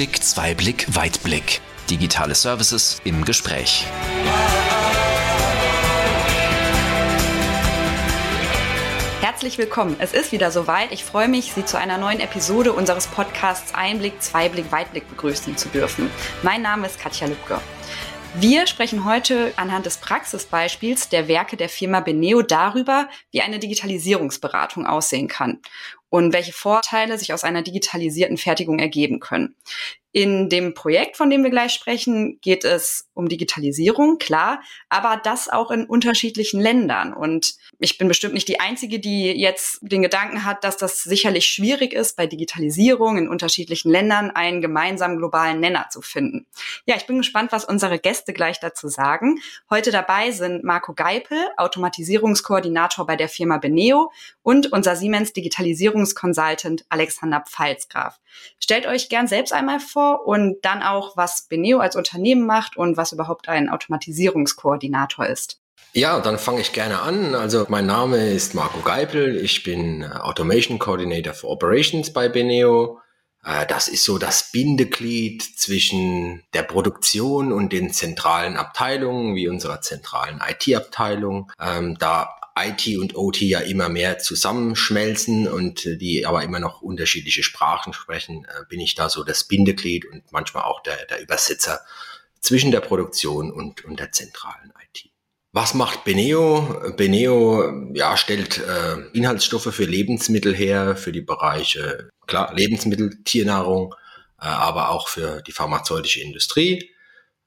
Einblick, Zweiblick, Weitblick. Digitale Services im Gespräch. Herzlich willkommen. Es ist wieder soweit. Ich freue mich, Sie zu einer neuen Episode unseres Podcasts Einblick, Zweiblick, Weitblick begrüßen zu dürfen. Mein Name ist Katja Lübke. Wir sprechen heute anhand des Praxisbeispiels der Werke der Firma Beneo darüber, wie eine Digitalisierungsberatung aussehen kann und welche Vorteile sich aus einer digitalisierten Fertigung ergeben können. In dem Projekt, von dem wir gleich sprechen, geht es um Digitalisierung, klar, aber das auch in unterschiedlichen Ländern. Und ich bin bestimmt nicht die Einzige, die jetzt den Gedanken hat, dass das sicherlich schwierig ist, bei Digitalisierung in unterschiedlichen Ländern einen gemeinsamen globalen Nenner zu finden. Ja, ich bin gespannt, was unsere Gäste gleich dazu sagen. Heute dabei sind Marco Geipel, Automatisierungskoordinator bei der Firma Beneo und unser Siemens Digitalisierungskonsultant Alexander Pfalzgraf. Stellt euch gern selbst einmal vor, vor und dann auch, was Beneo als Unternehmen macht und was überhaupt ein Automatisierungskoordinator ist. Ja, dann fange ich gerne an. Also mein Name ist Marco Geipel. Ich bin äh, Automation Coordinator for Operations bei Beneo. Äh, das ist so das Bindeglied zwischen der Produktion und den zentralen Abteilungen, wie unserer zentralen IT-Abteilung. Ähm, da IT und OT ja immer mehr zusammenschmelzen und äh, die aber immer noch unterschiedliche Sprachen sprechen, äh, bin ich da so das Bindeglied und manchmal auch der, der Übersetzer zwischen der Produktion und, und der zentralen IT. Was macht Beneo? Beneo ja, stellt äh, Inhaltsstoffe für Lebensmittel her, für die Bereiche klar, Lebensmittel, Tiernahrung, äh, aber auch für die pharmazeutische Industrie.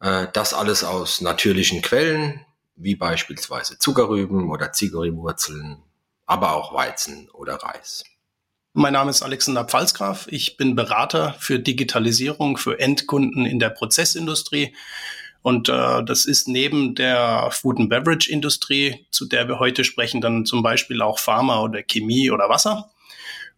Äh, das alles aus natürlichen Quellen, wie beispielsweise Zuckerrüben oder Zigoriwurzeln, aber auch Weizen oder Reis. Mein Name ist Alexander Pfalzgraf. Ich bin Berater für Digitalisierung für Endkunden in der Prozessindustrie. Und äh, das ist neben der Food and Beverage Industrie, zu der wir heute sprechen, dann zum Beispiel auch Pharma oder Chemie oder Wasser.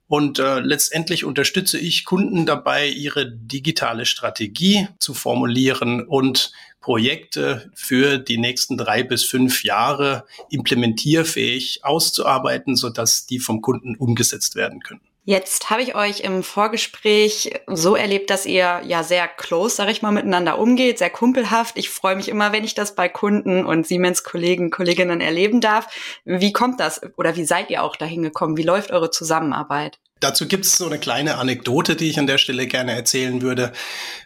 Und äh, letztendlich unterstütze ich Kunden dabei, ihre digitale Strategie zu formulieren und Projekte für die nächsten drei bis fünf Jahre implementierfähig auszuarbeiten, sodass die vom Kunden umgesetzt werden können. Jetzt habe ich euch im Vorgespräch so erlebt, dass ihr ja sehr close, sag ich mal, miteinander umgeht, sehr kumpelhaft. Ich freue mich immer, wenn ich das bei Kunden und Siemens-Kollegen, Kolleginnen erleben darf. Wie kommt das oder wie seid ihr auch dahin gekommen? Wie läuft eure Zusammenarbeit? Dazu gibt es so eine kleine Anekdote, die ich an der Stelle gerne erzählen würde.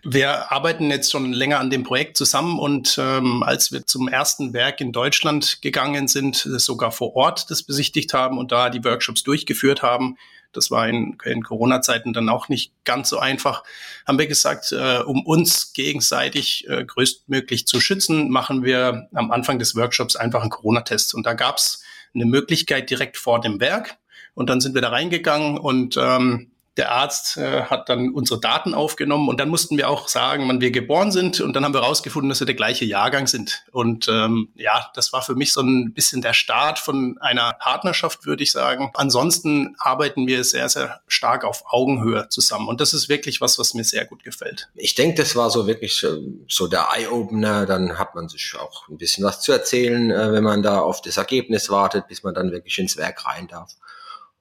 Wir arbeiten jetzt schon länger an dem Projekt zusammen und ähm, als wir zum ersten Werk in Deutschland gegangen sind, sogar vor Ort das besichtigt haben und da die Workshops durchgeführt haben, das war in, in Corona-Zeiten dann auch nicht ganz so einfach. Haben wir gesagt, äh, um uns gegenseitig äh, größtmöglich zu schützen, machen wir am Anfang des Workshops einfach einen Corona-Test. Und da gab es eine Möglichkeit direkt vor dem Werk. Und dann sind wir da reingegangen und ähm, der Arzt äh, hat dann unsere Daten aufgenommen und dann mussten wir auch sagen, wann wir geboren sind und dann haben wir herausgefunden, dass wir der gleiche Jahrgang sind. Und ähm, ja, das war für mich so ein bisschen der Start von einer Partnerschaft, würde ich sagen. Ansonsten arbeiten wir sehr, sehr stark auf Augenhöhe zusammen und das ist wirklich was, was mir sehr gut gefällt. Ich denke, das war so wirklich so der Eye-Opener. Dann hat man sich auch ein bisschen was zu erzählen, äh, wenn man da auf das Ergebnis wartet, bis man dann wirklich ins Werk rein darf.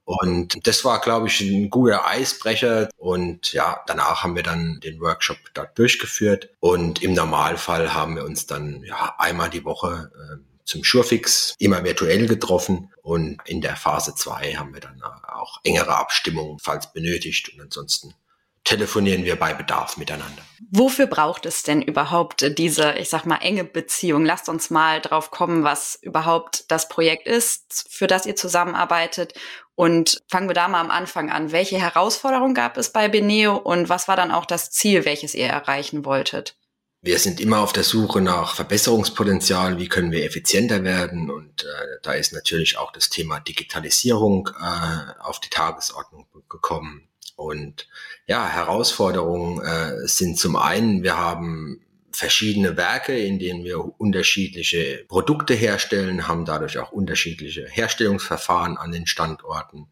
Und das war, glaube ich, ein guter Eisbrecher. Und ja, danach haben wir dann den Workshop dort durchgeführt. Und im Normalfall haben wir uns dann ja einmal die Woche äh, zum Surefix immer virtuell getroffen. Und in der Phase zwei haben wir dann auch engere Abstimmungen, falls benötigt. Und ansonsten telefonieren wir bei Bedarf miteinander. Wofür braucht es denn überhaupt diese, ich sag mal, enge Beziehung? Lasst uns mal drauf kommen, was überhaupt das Projekt ist, für das ihr zusammenarbeitet und fangen wir da mal am Anfang an. Welche Herausforderungen gab es bei Beneo und was war dann auch das Ziel, welches ihr erreichen wolltet? Wir sind immer auf der Suche nach Verbesserungspotenzial, wie können wir effizienter werden und äh, da ist natürlich auch das Thema Digitalisierung äh, auf die Tagesordnung gekommen. Und ja, Herausforderungen äh, sind zum einen, wir haben verschiedene Werke, in denen wir unterschiedliche Produkte herstellen, haben dadurch auch unterschiedliche Herstellungsverfahren an den Standorten.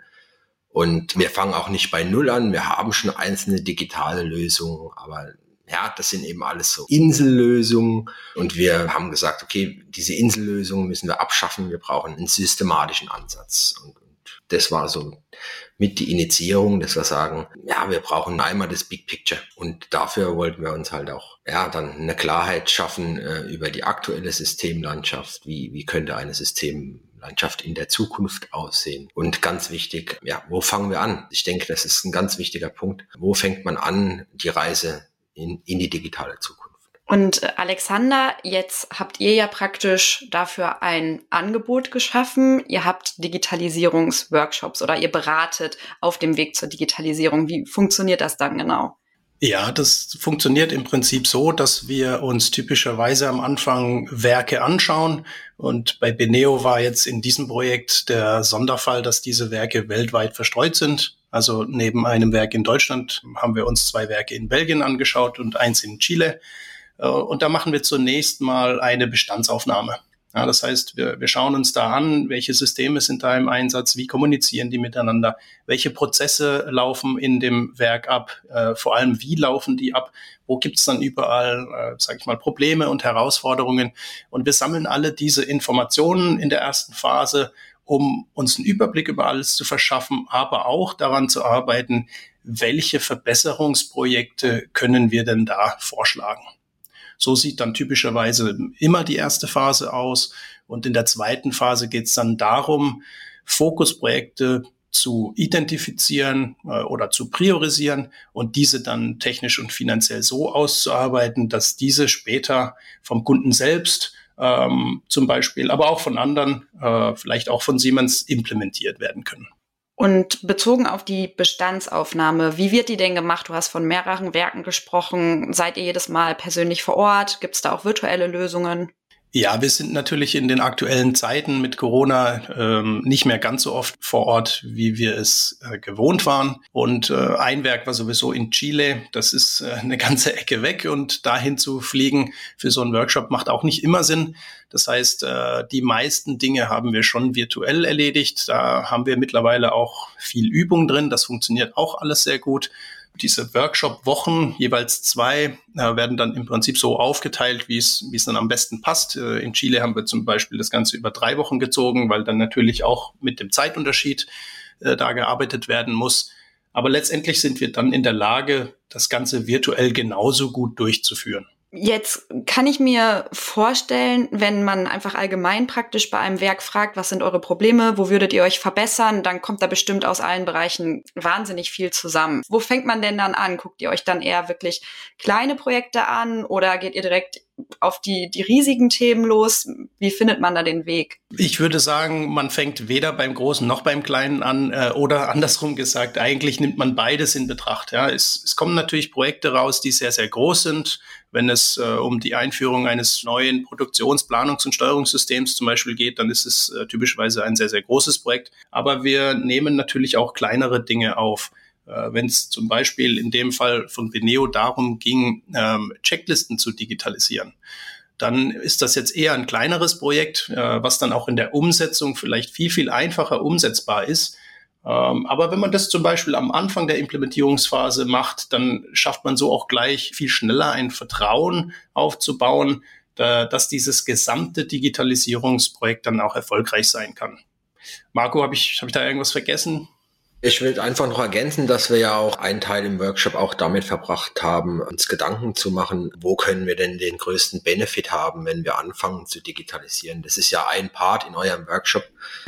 Und wir fangen auch nicht bei Null an. Wir haben schon einzelne digitale Lösungen, aber ja, das sind eben alles so Insellösungen. Und wir haben gesagt, okay, diese Insellösungen müssen wir abschaffen. Wir brauchen einen systematischen Ansatz. Und, das war so mit die Initiierung, dass wir sagen, ja, wir brauchen einmal das Big Picture. Und dafür wollten wir uns halt auch, ja, dann eine Klarheit schaffen äh, über die aktuelle Systemlandschaft. Wie, wie könnte eine Systemlandschaft in der Zukunft aussehen? Und ganz wichtig, ja, wo fangen wir an? Ich denke, das ist ein ganz wichtiger Punkt. Wo fängt man an, die Reise in, in die digitale Zukunft? Und äh, Alexander, jetzt habt ihr ja praktisch dafür ein Angebot geschaffen. Ihr habt Digitalisierungsworkshops oder ihr beratet auf dem Weg zur Digitalisierung. Wie funktioniert das dann genau? Ja, das funktioniert im Prinzip so, dass wir uns typischerweise am Anfang Werke anschauen. Und bei Beneo war jetzt in diesem Projekt der Sonderfall, dass diese Werke weltweit verstreut sind. Also neben einem Werk in Deutschland haben wir uns zwei Werke in Belgien angeschaut und eins in Chile. Äh, und da machen wir zunächst mal eine Bestandsaufnahme. Ja, das heißt, wir, wir schauen uns da an, welche Systeme sind da im Einsatz, wie kommunizieren die miteinander, welche Prozesse laufen in dem Werk ab, äh, vor allem wie laufen die ab, wo gibt es dann überall, äh, sage ich mal, Probleme und Herausforderungen. Und wir sammeln alle diese Informationen in der ersten Phase, um uns einen Überblick über alles zu verschaffen, aber auch daran zu arbeiten, welche Verbesserungsprojekte können wir denn da vorschlagen. So sieht dann typischerweise immer die erste Phase aus. Und in der zweiten Phase geht es dann darum, Fokusprojekte zu identifizieren äh, oder zu priorisieren und diese dann technisch und finanziell so auszuarbeiten, dass diese später vom Kunden selbst ähm, zum Beispiel, aber auch von anderen, äh, vielleicht auch von Siemens implementiert werden können. Und bezogen auf die Bestandsaufnahme, wie wird die denn gemacht? Du hast von mehreren Werken gesprochen. Seid ihr jedes Mal persönlich vor Ort? Gibt es da auch virtuelle Lösungen? Ja, wir sind natürlich in den aktuellen Zeiten mit Corona ähm, nicht mehr ganz so oft vor Ort, wie wir es äh, gewohnt waren. Und äh, ein Werk war sowieso in Chile. Das ist äh, eine ganze Ecke weg und dahin zu fliegen für so einen Workshop macht auch nicht immer Sinn. Das heißt, äh, die meisten Dinge haben wir schon virtuell erledigt. Da haben wir mittlerweile auch viel Übung drin. Das funktioniert auch alles sehr gut diese Workshop-Wochen, jeweils zwei, äh, werden dann im Prinzip so aufgeteilt, wie es, wie es dann am besten passt. Äh, in Chile haben wir zum Beispiel das Ganze über drei Wochen gezogen, weil dann natürlich auch mit dem Zeitunterschied äh, da gearbeitet werden muss. Aber letztendlich sind wir dann in der Lage, das Ganze virtuell genauso gut durchzuführen. Jetzt kann ich mir vorstellen, wenn man einfach allgemein praktisch bei einem Werk fragt, was sind eure Probleme, wo würdet ihr euch verbessern, dann kommt da bestimmt aus allen Bereichen wahnsinnig viel zusammen. Wo fängt man denn dann an? Guckt ihr euch dann eher wirklich kleine Projekte an oder geht ihr direkt auf die, die riesigen Themen los? Wie findet man da den Weg? Ich würde sagen, man fängt weder beim Großen noch beim Kleinen an äh, oder andersrum gesagt, eigentlich nimmt man beides in Betracht. Ja, es, es kommen natürlich Projekte raus, die sehr, sehr groß sind. Wenn es äh, um die Einführung eines neuen Produktionsplanungs- und Steuerungssystems zum Beispiel geht, dann ist es äh, typischerweise ein sehr, sehr großes Projekt. Aber wir nehmen natürlich auch kleinere Dinge auf. Äh, wenn es zum Beispiel in dem Fall von Beneo darum ging, ähm, Checklisten zu digitalisieren, dann ist das jetzt eher ein kleineres Projekt, äh, was dann auch in der Umsetzung vielleicht viel, viel einfacher umsetzbar ist. Ähm, aber wenn man das zum Beispiel am Anfang der Implementierungsphase macht, dann schafft man so auch gleich viel schneller ein Vertrauen aufzubauen, dass dieses gesamte Digitalisierungsprojekt dann auch erfolgreich sein kann. Marco, habe ich, hab ich da irgendwas vergessen? Ich will einfach noch ergänzen, dass wir ja auch einen Teil im Workshop auch damit verbracht haben, uns Gedanken zu machen, wo können wir denn den größten Benefit haben, wenn wir anfangen zu digitalisieren. Das ist ja ein Part in eurem Workshop,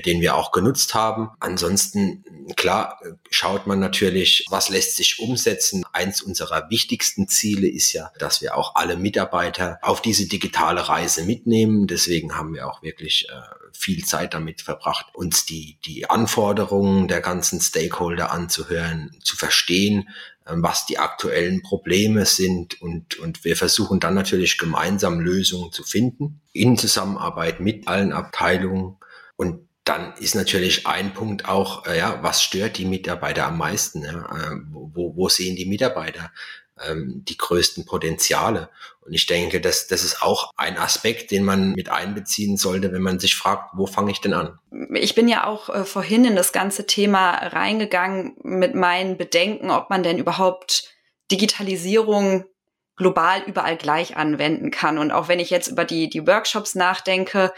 den wir auch genutzt haben. Ansonsten, klar, schaut man natürlich, was lässt sich umsetzen. Eins unserer wichtigsten Ziele ist ja, dass wir auch alle Mitarbeiter auf diese digitale Reise mitnehmen. Deswegen haben wir auch wirklich äh, viel Zeit damit verbracht, uns die, die Anforderungen der ganzen anzuhören, zu verstehen, ähm, was die aktuellen Probleme sind und, und wir versuchen dann natürlich gemeinsam Lösungen zu finden in Zusammenarbeit mit allen Abteilungen und dann ist natürlich ein Punkt auch, äh, ja, was stört die Mitarbeiter am meisten? Ja? Äh, wo, wo sehen die Mitarbeiter ähm, die größten Potenziale. Und ich denke, dass das ist auch ein Aspekt, den man mit einbeziehen sollte, wenn man sich fragt, wo fange ich denn an? Ich bin ja auch äh, vorhin in das ganze Thema reingegangen mit meinen Bedenken, ob man denn überhaupt Digitalisierung global überall gleich anwenden kann. Und auch wenn ich jetzt über die, die Workshops nachdenke,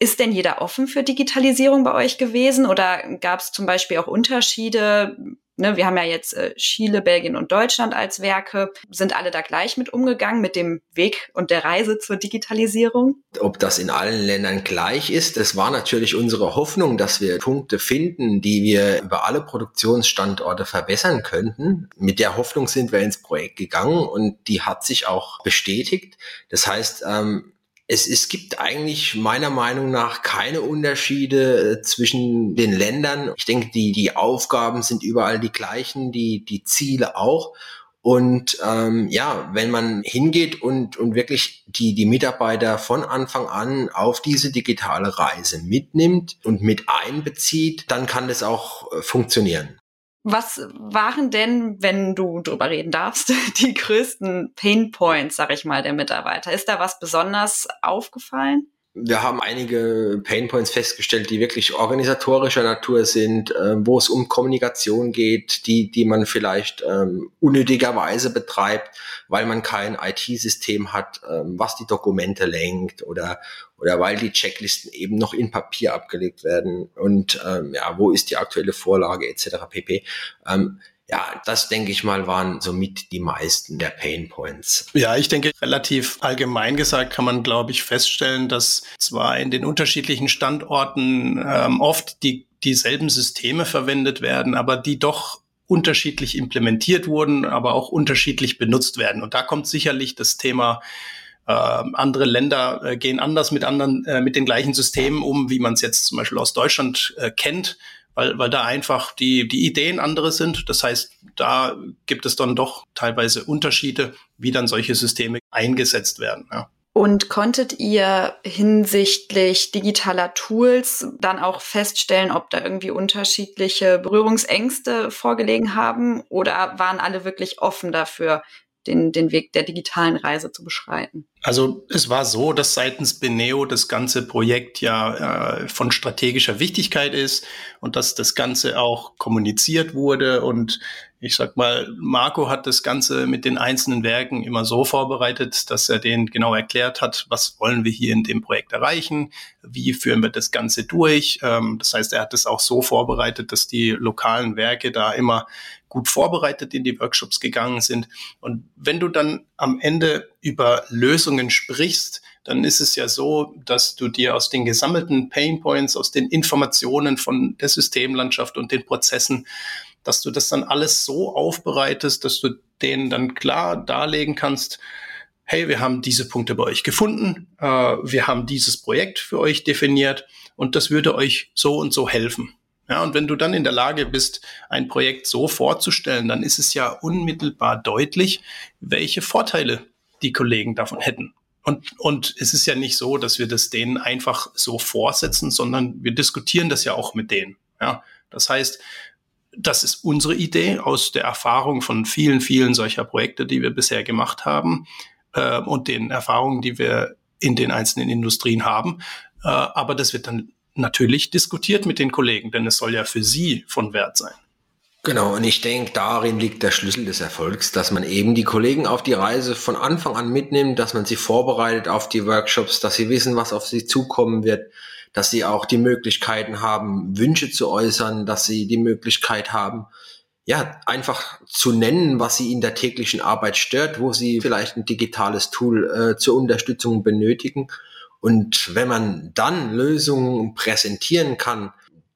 Ist denn jeder offen für Digitalisierung bei euch gewesen oder gab es zum Beispiel auch Unterschiede? Ne, wir haben ja jetzt äh, Chile, Belgien und Deutschland als Werke. Sind alle da gleich mit umgegangen mit dem Weg und der Reise zur Digitalisierung? Ob das in allen Ländern gleich ist, das war natürlich unsere Hoffnung, dass wir Punkte finden, die wir über alle Produktionsstandorte verbessern könnten. Mit der Hoffnung sind wir ins Projekt gegangen und die hat sich auch bestätigt. Das heißt, ähm, es, es gibt eigentlich meiner Meinung nach keine Unterschiede äh, zwischen den Ländern. Ich denke, die, die Aufgaben sind überall die gleichen, die, die Ziele auch. Und ähm, ja, wenn man hingeht und, und wirklich die, die Mitarbeiter von Anfang an auf diese digitale Reise mitnimmt und mit einbezieht, dann kann das auch äh, funktionieren. Was waren denn, wenn du drüber reden darfst, die größten Pain Points, sag ich mal, der Mitarbeiter? Ist da was besonders aufgefallen? Wir haben einige Painpoints festgestellt, die wirklich organisatorischer Natur sind, äh, wo es um Kommunikation geht, die, die man vielleicht ähm, unnötigerweise betreibt, weil man kein IT-System hat, ähm, was die Dokumente lenkt oder, oder weil die Checklisten eben noch in Papier abgelegt werden und ähm, ja, wo ist die aktuelle Vorlage etc. pp. Ähm, ja, das denke ich mal waren somit die meisten der Pain Points. Ja, ich denke, relativ allgemein gesagt kann man, glaube ich, feststellen, dass zwar in den unterschiedlichen Standorten ähm, oft die, dieselben Systeme verwendet werden, aber die doch unterschiedlich implementiert wurden, aber auch unterschiedlich benutzt werden. Und da kommt sicherlich das Thema äh, andere Länder äh, gehen anders mit anderen, äh, mit den gleichen Systemen um, wie man es jetzt zum Beispiel aus Deutschland äh, kennt weil, weil da einfach die, die Ideen andere sind. Das heißt, da gibt es dann doch teilweise Unterschiede, wie dann solche Systeme eingesetzt werden. Ja. Und konntet ihr hinsichtlich digitaler Tools dann auch feststellen, ob da irgendwie unterschiedliche Berührungsängste vorgelegen haben? Oder waren alle wirklich offen dafür, den, den Weg der digitalen Reise zu beschreiten? Also es war so, dass seitens Beneo das ganze Projekt ja äh, von strategischer Wichtigkeit ist und dass das Ganze auch kommuniziert wurde und ich sag mal, Marco hat das Ganze mit den einzelnen Werken immer so vorbereitet, dass er denen genau erklärt hat, was wollen wir hier in dem Projekt erreichen, wie führen wir das Ganze durch. Ähm, das heißt, er hat es auch so vorbereitet, dass die lokalen Werke da immer gut vorbereitet in die Workshops gegangen sind. Und wenn du dann am Ende über Lösungen sprichst, dann ist es ja so, dass du dir aus den gesammelten Pain Points, aus den Informationen von der Systemlandschaft und den Prozessen, dass du das dann alles so aufbereitest, dass du denen dann klar darlegen kannst, hey, wir haben diese Punkte bei euch gefunden, äh, wir haben dieses Projekt für euch definiert und das würde euch so und so helfen. Ja, und wenn du dann in der Lage bist, ein Projekt so vorzustellen, dann ist es ja unmittelbar deutlich, welche Vorteile die Kollegen davon hätten. Und, und es ist ja nicht so, dass wir das denen einfach so vorsetzen, sondern wir diskutieren das ja auch mit denen. Ja, das heißt, das ist unsere Idee aus der Erfahrung von vielen, vielen solcher Projekte, die wir bisher gemacht haben äh, und den Erfahrungen, die wir in den einzelnen Industrien haben. Äh, aber das wird dann natürlich diskutiert mit den Kollegen, denn es soll ja für sie von Wert sein. Genau, und ich denke, darin liegt der Schlüssel des Erfolgs, dass man eben die Kollegen auf die Reise von Anfang an mitnimmt, dass man sie vorbereitet auf die Workshops, dass sie wissen, was auf sie zukommen wird, dass sie auch die Möglichkeiten haben, Wünsche zu äußern, dass sie die Möglichkeit haben, ja, einfach zu nennen, was sie in der täglichen Arbeit stört, wo sie vielleicht ein digitales Tool äh, zur Unterstützung benötigen. Und wenn man dann Lösungen präsentieren kann,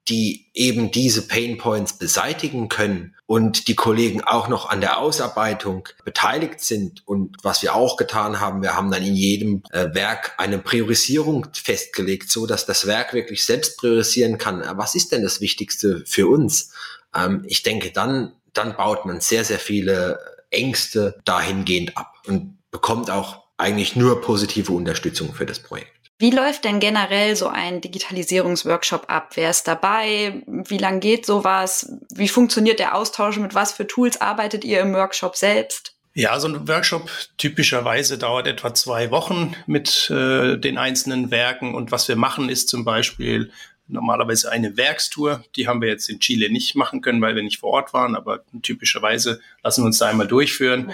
die eben diese Pain Points beseitigen können und die Kollegen auch noch an der Ausarbeitung beteiligt sind und was wir auch getan haben, wir haben dann in jedem äh, Werk eine Priorisierung festgelegt, so dass das Werk wirklich selbst priorisieren kann. Was ist denn das Wichtigste für uns? Ähm, ich denke, dann, dann baut man sehr, sehr viele Ängste dahingehend ab und bekommt auch eigentlich nur positive Unterstützung für das Projekt. Wie läuft denn generell so ein Digitalisierungsworkshop ab? Wer ist dabei? Wie lang geht sowas? Wie funktioniert der Austausch? Mit was für Tools arbeitet ihr im Workshop selbst? Ja, so ein Workshop typischerweise dauert etwa zwei Wochen mit äh, den einzelnen Werken. Und was wir machen, ist zum Beispiel normalerweise eine Werkstour. Die haben wir jetzt in Chile nicht machen können, weil wir nicht vor Ort waren. Aber typischerweise lassen wir uns da einmal durchführen. Mhm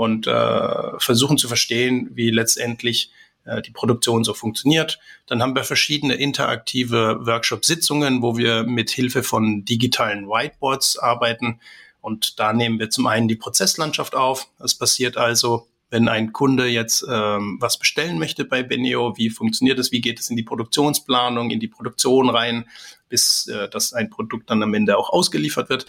und äh, versuchen zu verstehen, wie letztendlich äh, die Produktion so funktioniert. Dann haben wir verschiedene interaktive Workshop-Sitzungen, wo wir mit Hilfe von digitalen Whiteboards arbeiten. Und da nehmen wir zum einen die Prozesslandschaft auf. Das passiert also wenn ein Kunde jetzt ähm, was bestellen möchte bei Beneo, wie funktioniert es, wie geht es in die Produktionsplanung, in die Produktion rein, bis äh, dass ein Produkt dann am Ende auch ausgeliefert wird.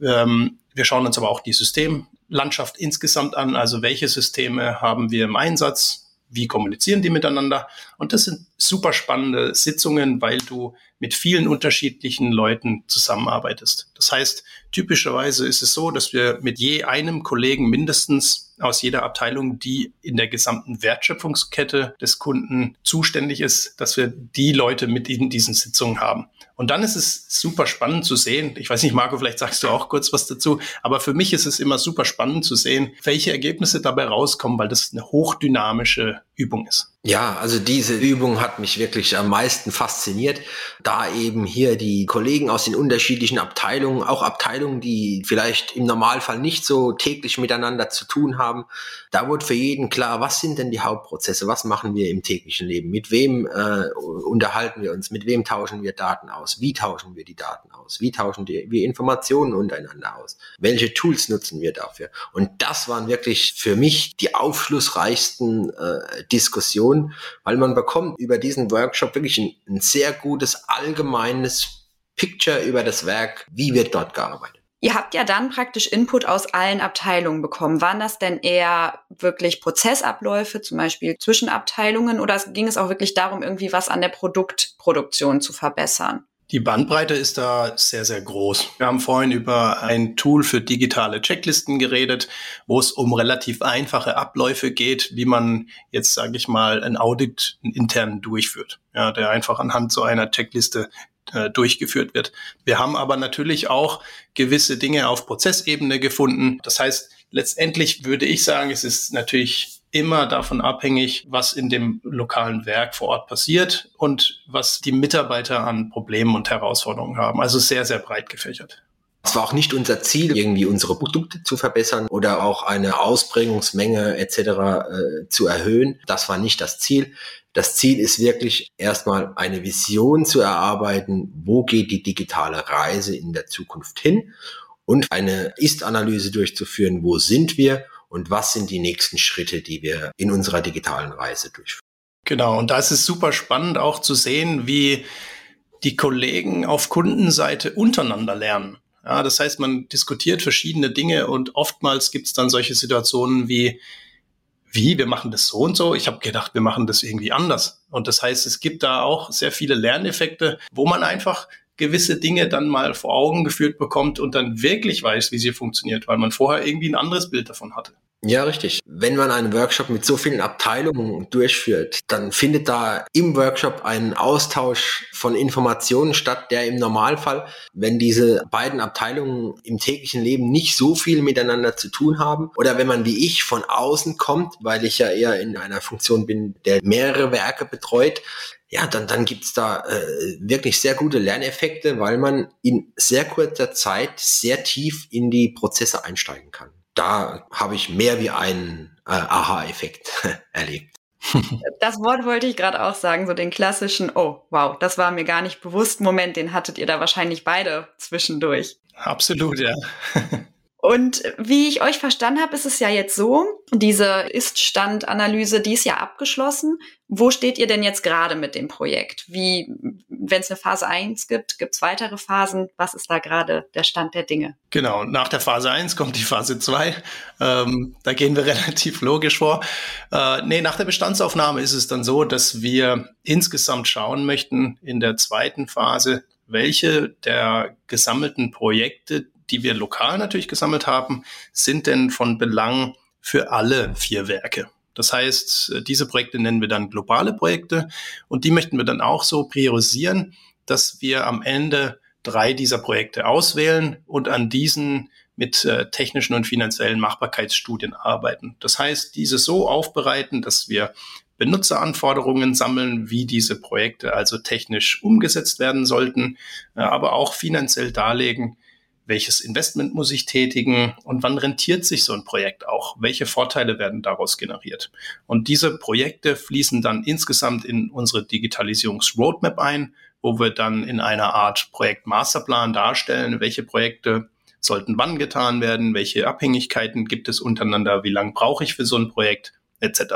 Ähm, wir schauen uns aber auch die Systemlandschaft insgesamt an, also welche Systeme haben wir im Einsatz, wie kommunizieren die miteinander. Und das sind super spannende Sitzungen, weil du mit vielen unterschiedlichen Leuten zusammenarbeitest. Das heißt, typischerweise ist es so, dass wir mit je einem Kollegen mindestens aus jeder Abteilung, die in der gesamten Wertschöpfungskette des Kunden zuständig ist, dass wir die Leute mit in diesen Sitzungen haben. Und dann ist es super spannend zu sehen. Ich weiß nicht, Marco, vielleicht sagst du auch kurz was dazu. Aber für mich ist es immer super spannend zu sehen, welche Ergebnisse dabei rauskommen, weil das eine hochdynamische Übung ist. Ja, also diese Übung hat mich wirklich am meisten fasziniert, da eben hier die Kollegen aus den unterschiedlichen Abteilungen, auch Abteilungen, die vielleicht im Normalfall nicht so täglich miteinander zu tun haben, da wurde für jeden klar, was sind denn die Hauptprozesse, was machen wir im täglichen Leben, mit wem äh, unterhalten wir uns, mit wem tauschen wir Daten aus, wie tauschen wir die Daten aus, wie tauschen wir Informationen untereinander aus, welche Tools nutzen wir dafür. Und das waren wirklich für mich die aufschlussreichsten äh, Diskussionen tun, weil man bekommt über diesen Workshop wirklich ein, ein sehr gutes allgemeines Picture über das Werk, wie wird dort gearbeitet. Ihr habt ja dann praktisch Input aus allen Abteilungen bekommen. Waren das denn eher wirklich Prozessabläufe, zum Beispiel zwischen Abteilungen, oder ging es auch wirklich darum, irgendwie was an der Produktproduktion zu verbessern? Die Bandbreite ist da sehr, sehr groß. Wir haben vorhin über ein Tool für digitale Checklisten geredet, wo es um relativ einfache Abläufe geht, wie man jetzt, sage ich mal, ein Audit intern durchführt, ja, der einfach anhand so einer Checkliste äh, durchgeführt wird. Wir haben aber natürlich auch gewisse Dinge auf Prozessebene gefunden. Das heißt, letztendlich würde ich sagen, es ist natürlich immer davon abhängig, was in dem lokalen Werk vor Ort passiert und was die Mitarbeiter an Problemen und Herausforderungen haben. Also sehr, sehr breit gefächert. Es war auch nicht unser Ziel, irgendwie unsere Produkte zu verbessern oder auch eine Ausbringungsmenge etc. Äh, zu erhöhen. Das war nicht das Ziel. Das Ziel ist wirklich erstmal eine Vision zu erarbeiten, wo geht die digitale Reise in der Zukunft hin und eine Ist-Analyse durchzuführen, wo sind wir und was sind die nächsten Schritte, die wir in unserer digitalen Reise durchführen. Genau, und da ist es super spannend auch zu sehen, wie die Kollegen auf Kundenseite untereinander lernen. Ja, das heißt, man diskutiert verschiedene Dinge und oftmals gibt es dann solche Situationen wie, wie, wir machen das so und so. Ich habe gedacht, wir machen das irgendwie anders. Und das heißt, es gibt da auch sehr viele Lerneffekte, wo man einfach gewisse Dinge dann mal vor Augen geführt bekommt und dann wirklich weiß, wie sie funktioniert, weil man vorher irgendwie ein anderes Bild davon hatte. Ja, richtig. Wenn man einen Workshop mit so vielen Abteilungen durchführt, dann findet da im Workshop ein Austausch von Informationen statt, der im Normalfall, wenn diese beiden Abteilungen im täglichen Leben nicht so viel miteinander zu tun haben oder wenn man wie ich von außen kommt, weil ich ja eher in einer Funktion bin, der mehrere Werke betreut, ja, dann, dann gibt's da äh, wirklich sehr gute Lerneffekte, weil man in sehr kurzer Zeit sehr tief in die Prozesse einsteigen kann. Da habe ich mehr wie einen äh, Aha-Effekt erlebt. Das Wort wollte ich gerade auch sagen, so den klassischen, oh, wow, das war mir gar nicht bewusst. Moment, den hattet ihr da wahrscheinlich beide zwischendurch. Absolut, ja. Und wie ich euch verstanden habe, ist es ja jetzt so, diese Ist-Stand-Analyse, die ist ja abgeschlossen. Wo steht ihr denn jetzt gerade mit dem Projekt? Wie, wenn es eine Phase 1 gibt, gibt es weitere Phasen? Was ist da gerade der Stand der Dinge? Genau, nach der Phase 1 kommt die Phase 2. Ähm, da gehen wir relativ logisch vor. Äh, nee, nach der Bestandsaufnahme ist es dann so, dass wir insgesamt schauen möchten in der zweiten Phase, welche der gesammelten Projekte, die wir lokal natürlich gesammelt haben, sind denn von Belang für alle vier Werke. Das heißt, äh, diese Projekte nennen wir dann globale Projekte und die möchten wir dann auch so priorisieren, dass wir am Ende drei dieser Projekte auswählen und an diesen mit äh, technischen und finanziellen Machbarkeitsstudien arbeiten. Das heißt, diese so aufbereiten, dass wir Benutzeranforderungen sammeln, wie diese Projekte also technisch umgesetzt werden sollten, äh, aber auch finanziell darlegen, welches Investment muss ich tätigen und wann rentiert sich so ein Projekt auch? Welche Vorteile werden daraus generiert? Und diese Projekte fließen dann insgesamt in unsere Digitalisierungs-Roadmap ein, wo wir dann in einer Art Projekt-Masterplan darstellen, welche Projekte sollten wann getan werden, welche Abhängigkeiten gibt es untereinander, wie lange brauche ich für so ein Projekt, etc.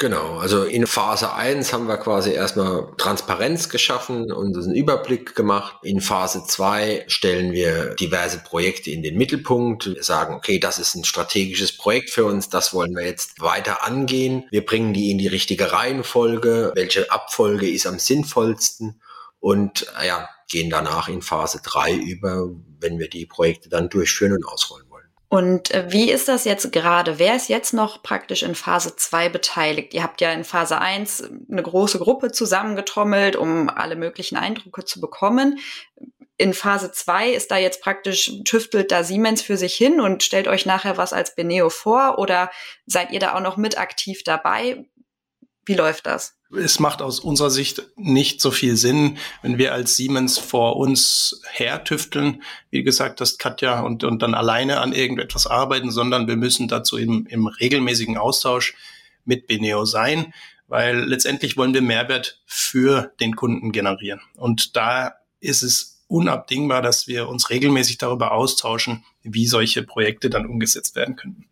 Genau, also in Phase 1 haben wir quasi erstmal Transparenz geschaffen und einen Überblick gemacht. In Phase 2 stellen wir diverse Projekte in den Mittelpunkt. Wir sagen, okay, das ist ein strategisches Projekt für uns, das wollen wir jetzt weiter angehen. Wir bringen die in die richtige Reihenfolge, welche Abfolge ist am sinnvollsten und ja, gehen danach in Phase 3 über, wenn wir die Projekte dann durchführen und ausrollen. Und äh, wie ist das jetzt gerade? Wer ist jetzt noch praktisch in Phase 2 beteiligt? Ihr habt ja in Phase 1 eine große Gruppe zusammengetrommelt, um alle möglichen Eindrücke zu bekommen. In Phase 2 ist da jetzt praktisch, tüftelt da Siemens für sich hin und stellt euch nachher was als Beneo vor oder seid ihr da auch noch mit aktiv dabei? Wie läuft das? Es macht aus unserer Sicht nicht so viel Sinn, wenn wir als Siemens vor uns hertüfteln, wie gesagt, das Katja und, und dann alleine an irgendetwas arbeiten, sondern wir müssen dazu im, im regelmäßigen Austausch mit Beneo sein, weil letztendlich wollen wir Mehrwert für den Kunden generieren. Und da ist es unabdingbar, dass wir uns regelmäßig darüber austauschen, wie solche Projekte dann umgesetzt werden könnten.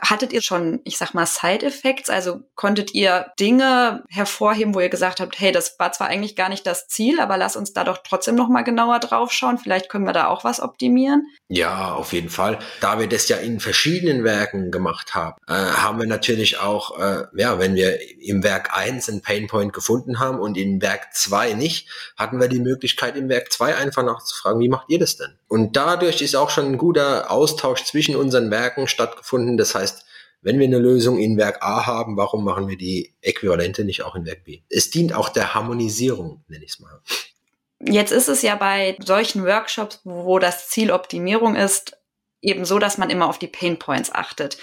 Hattet ihr schon, ich sag mal, Side-Effects? Also konntet ihr Dinge hervorheben, wo ihr gesagt habt, hey, das war zwar eigentlich gar nicht das Ziel, aber lass uns da doch trotzdem noch mal genauer drauf schauen. Vielleicht können wir da auch was optimieren. Ja, auf jeden Fall. Da wir das ja in verschiedenen Werken gemacht haben, äh, haben wir natürlich auch, äh, ja, wenn wir im Werk 1 einen Painpoint gefunden haben und im Werk 2 nicht, hatten wir die Möglichkeit, im Werk 2 einfach nachzufragen, wie macht ihr das denn? Und dadurch ist auch schon ein guter Austausch zwischen unseren Werken stattgefunden. Das heißt, wenn wir eine Lösung in Werk A haben, warum machen wir die Äquivalente nicht auch in Werk B? Es dient auch der Harmonisierung, nenne ich es mal. Jetzt ist es ja bei solchen Workshops, wo das Ziel Optimierung ist, eben so, dass man immer auf die Pain Points achtet.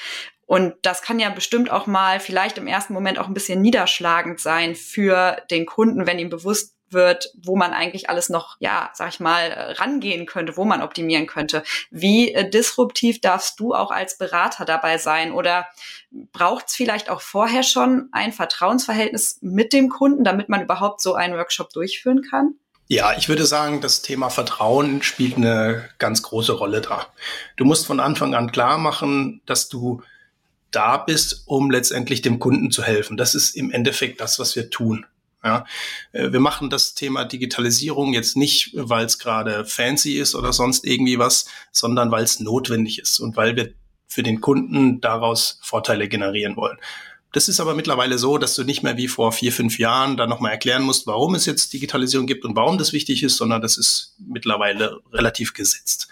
Und das kann ja bestimmt auch mal vielleicht im ersten Moment auch ein bisschen niederschlagend sein für den Kunden, wenn ihm bewusst wird, wo man eigentlich alles noch, ja, sag ich mal, äh, rangehen könnte, wo man optimieren könnte. Wie äh, disruptiv darfst du auch als Berater dabei sein? Oder braucht es vielleicht auch vorher schon ein Vertrauensverhältnis mit dem Kunden, damit man überhaupt so einen Workshop durchführen kann? Ja, ich würde sagen, das Thema Vertrauen spielt eine ganz große Rolle da. Du musst von Anfang an klar machen, dass du da bist, um letztendlich dem Kunden zu helfen. Das ist im Endeffekt das, was wir tun. Ja, äh, wir machen das Thema Digitalisierung jetzt nicht, weil es gerade fancy ist oder sonst irgendwie was, sondern weil es notwendig ist und weil wir für den Kunden daraus Vorteile generieren wollen. Das ist aber mittlerweile so, dass du nicht mehr wie vor vier, fünf Jahren da nochmal erklären musst, warum es jetzt Digitalisierung gibt und warum das wichtig ist, sondern das ist mittlerweile relativ gesetzt.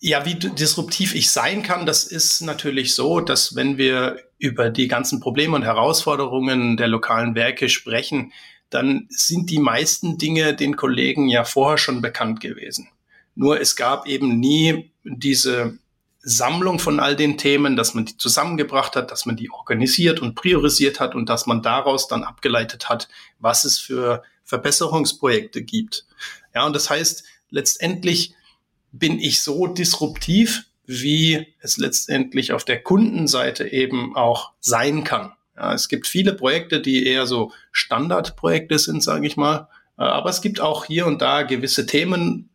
Ja, wie disruptiv ich sein kann, das ist natürlich so, dass wenn wir über die ganzen Probleme und Herausforderungen der lokalen Werke sprechen, dann sind die meisten Dinge den Kollegen ja vorher schon bekannt gewesen. Nur es gab eben nie diese Sammlung von all den Themen, dass man die zusammengebracht hat, dass man die organisiert und priorisiert hat und dass man daraus dann abgeleitet hat, was es für Verbesserungsprojekte gibt. Ja, und das heißt, letztendlich bin ich so disruptiv, wie es letztendlich auf der Kundenseite eben auch sein kann. Ja, es gibt viele Projekte, die eher so Standardprojekte sind, sage ich mal. Äh, aber es gibt auch hier und da gewisse Themen,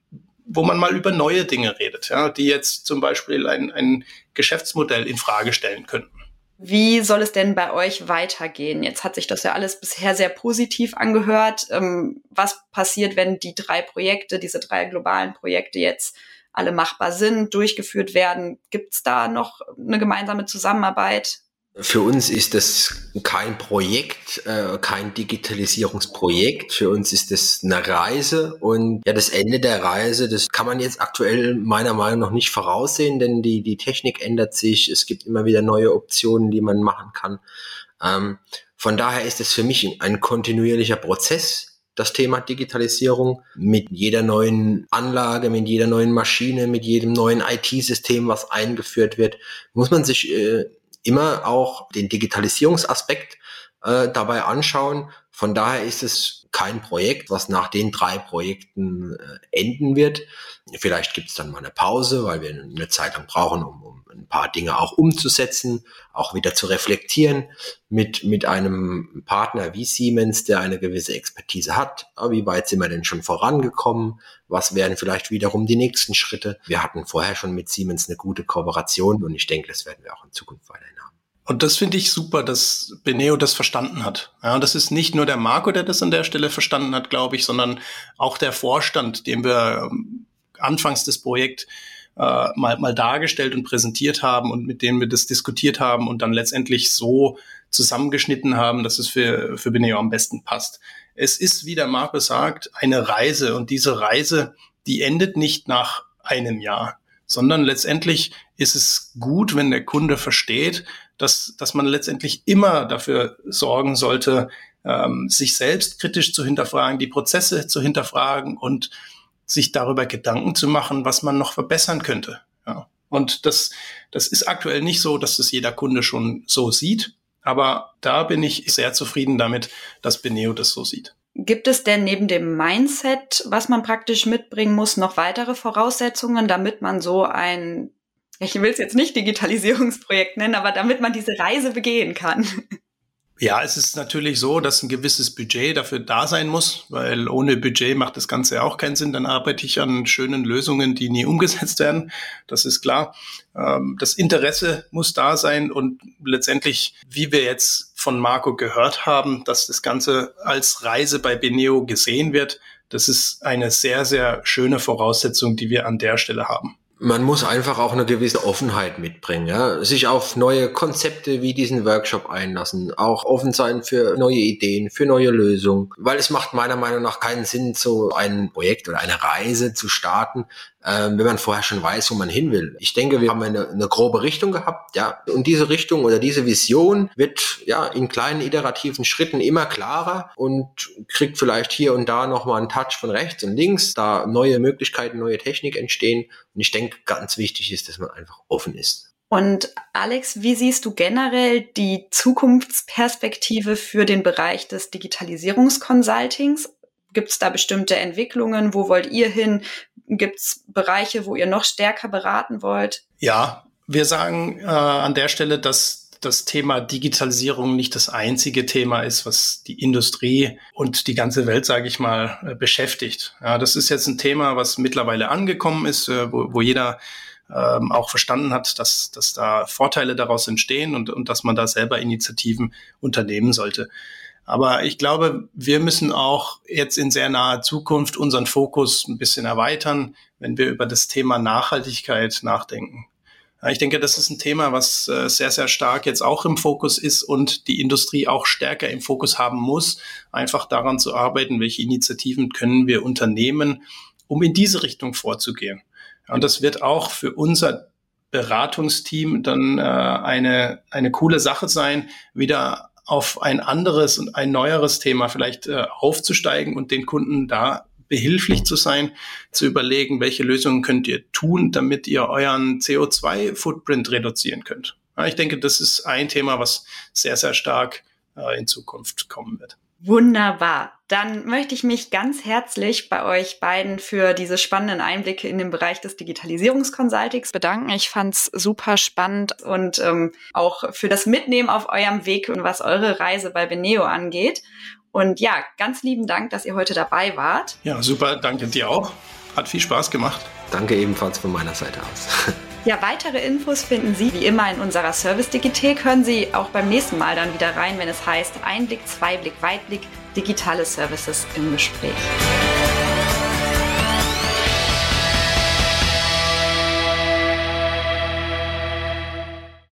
wo man mal über neue Dinge redet, ja, die jetzt zum Beispiel ein, ein Geschäftsmodell in Frage stellen könnten. Wie soll es denn bei euch weitergehen? Jetzt hat sich das ja alles bisher sehr positiv angehört. Ähm, was passiert, wenn die drei Projekte, diese drei globalen Projekte jetzt alle machbar sind, durchgeführt werden? Gibt es da noch eine gemeinsame Zusammenarbeit? Für uns ist das kein Projekt, äh, kein Digitalisierungsprojekt. Für uns ist das eine Reise und ja, das Ende der Reise, das kann man jetzt aktuell meiner Meinung nach nicht voraussehen, denn die, die Technik ändert sich. Es gibt immer wieder neue Optionen, die man machen kann. Ähm, von daher ist es für mich ein kontinuierlicher Prozess, das Thema Digitalisierung mit jeder neuen Anlage, mit jeder neuen Maschine, mit jedem neuen IT-System, was eingeführt wird, muss man sich äh, immer auch den Digitalisierungsaspekt äh, dabei anschauen. Von daher ist es kein Projekt, was nach den drei Projekten äh, enden wird. Vielleicht gibt es dann mal eine Pause, weil wir eine Zeit lang brauchen, um, um ein paar Dinge auch umzusetzen, auch wieder zu reflektieren mit, mit einem Partner wie Siemens, der eine gewisse Expertise hat. Wie weit sind wir denn schon vorangekommen? Was wären vielleicht wiederum die nächsten Schritte? Wir hatten vorher schon mit Siemens eine gute Kooperation und ich denke, das werden wir auch in Zukunft weiterhin haben. Und das finde ich super, dass Beneo das verstanden hat. Ja, das ist nicht nur der Marco, der das an der Stelle verstanden hat, glaube ich, sondern auch der Vorstand, dem wir ähm, anfangs des Projekts äh, mal, mal dargestellt und präsentiert haben und mit denen wir das diskutiert haben und dann letztendlich so zusammengeschnitten haben, dass es für, für Beneo am besten passt. Es ist, wie der Marco sagt, eine Reise und diese Reise, die endet nicht nach einem Jahr, sondern letztendlich ist es gut, wenn der Kunde versteht, dass, dass man letztendlich immer dafür sorgen sollte, ähm, sich selbst kritisch zu hinterfragen, die Prozesse zu hinterfragen und sich darüber Gedanken zu machen, was man noch verbessern könnte. Ja. Und das, das ist aktuell nicht so, dass es jeder Kunde schon so sieht. Aber da bin ich sehr zufrieden damit, dass Beneo das so sieht. Gibt es denn neben dem Mindset, was man praktisch mitbringen muss, noch weitere Voraussetzungen, damit man so ein, ich will es jetzt nicht Digitalisierungsprojekt nennen, aber damit man diese Reise begehen kann? Ja, es ist natürlich so, dass ein gewisses Budget dafür da sein muss, weil ohne Budget macht das Ganze auch keinen Sinn. Dann arbeite ich an schönen Lösungen, die nie umgesetzt werden. Das ist klar. Ähm, das Interesse muss da sein und letztendlich, wie wir jetzt von Marco gehört haben, dass das Ganze als Reise bei Beneo gesehen wird, das ist eine sehr, sehr schöne Voraussetzung, die wir an der Stelle haben man muss einfach auch eine gewisse Offenheit mitbringen, ja? sich auf neue Konzepte wie diesen Workshop einlassen, auch offen sein für neue Ideen, für neue Lösungen, weil es macht meiner Meinung nach keinen Sinn, so ein Projekt oder eine Reise zu starten, ähm, wenn man vorher schon weiß, wo man hin will. Ich denke, wir haben eine, eine grobe Richtung gehabt, ja, und diese Richtung oder diese Vision wird ja in kleinen iterativen Schritten immer klarer und kriegt vielleicht hier und da nochmal einen Touch von rechts und links, da neue Möglichkeiten, neue Technik entstehen. Und ich denke, ganz wichtig ist, dass man einfach offen ist. Und Alex, wie siehst du generell die Zukunftsperspektive für den Bereich des Digitalisierungskonsultings? Gibt es da bestimmte Entwicklungen? Wo wollt ihr hin? Gibt es Bereiche, wo ihr noch stärker beraten wollt? Ja, wir sagen äh, an der Stelle, dass das Thema Digitalisierung nicht das einzige Thema ist, was die Industrie und die ganze Welt, sage ich mal, äh, beschäftigt. Ja, das ist jetzt ein Thema, was mittlerweile angekommen ist, äh, wo, wo jeder ähm, auch verstanden hat, dass, dass da Vorteile daraus entstehen und, und dass man da selber Initiativen unternehmen sollte. Aber ich glaube, wir müssen auch jetzt in sehr naher Zukunft unseren Fokus ein bisschen erweitern, wenn wir über das Thema Nachhaltigkeit nachdenken. Ich denke, das ist ein Thema, was äh, sehr, sehr stark jetzt auch im Fokus ist und die Industrie auch stärker im Fokus haben muss, einfach daran zu arbeiten, welche Initiativen können wir unternehmen, um in diese Richtung vorzugehen. Und das wird auch für unser Beratungsteam dann äh, eine, eine coole Sache sein, wieder auf ein anderes und ein neueres Thema vielleicht äh, aufzusteigen und den Kunden da behilflich zu sein, zu überlegen, welche Lösungen könnt ihr tun, damit ihr euren CO2-Footprint reduzieren könnt. Ja, ich denke, das ist ein Thema, was sehr, sehr stark äh, in Zukunft kommen wird. Wunderbar. Dann möchte ich mich ganz herzlich bei euch beiden für diese spannenden Einblicke in den Bereich des Digitalisierungskonsultings bedanken. Ich fand's super spannend und ähm, auch für das Mitnehmen auf eurem Weg und was eure Reise bei Beneo angeht. Und ja, ganz lieben Dank, dass ihr heute dabei wart. Ja, super. Danke dir auch. Hat viel Spaß gemacht. Danke ebenfalls von meiner Seite aus. Ja, weitere Infos finden Sie wie immer in unserer Service-Digithek. Hören Sie auch beim nächsten Mal dann wieder rein, wenn es heißt Einblick, Zweiblick, Weitblick, digitale Services im Gespräch.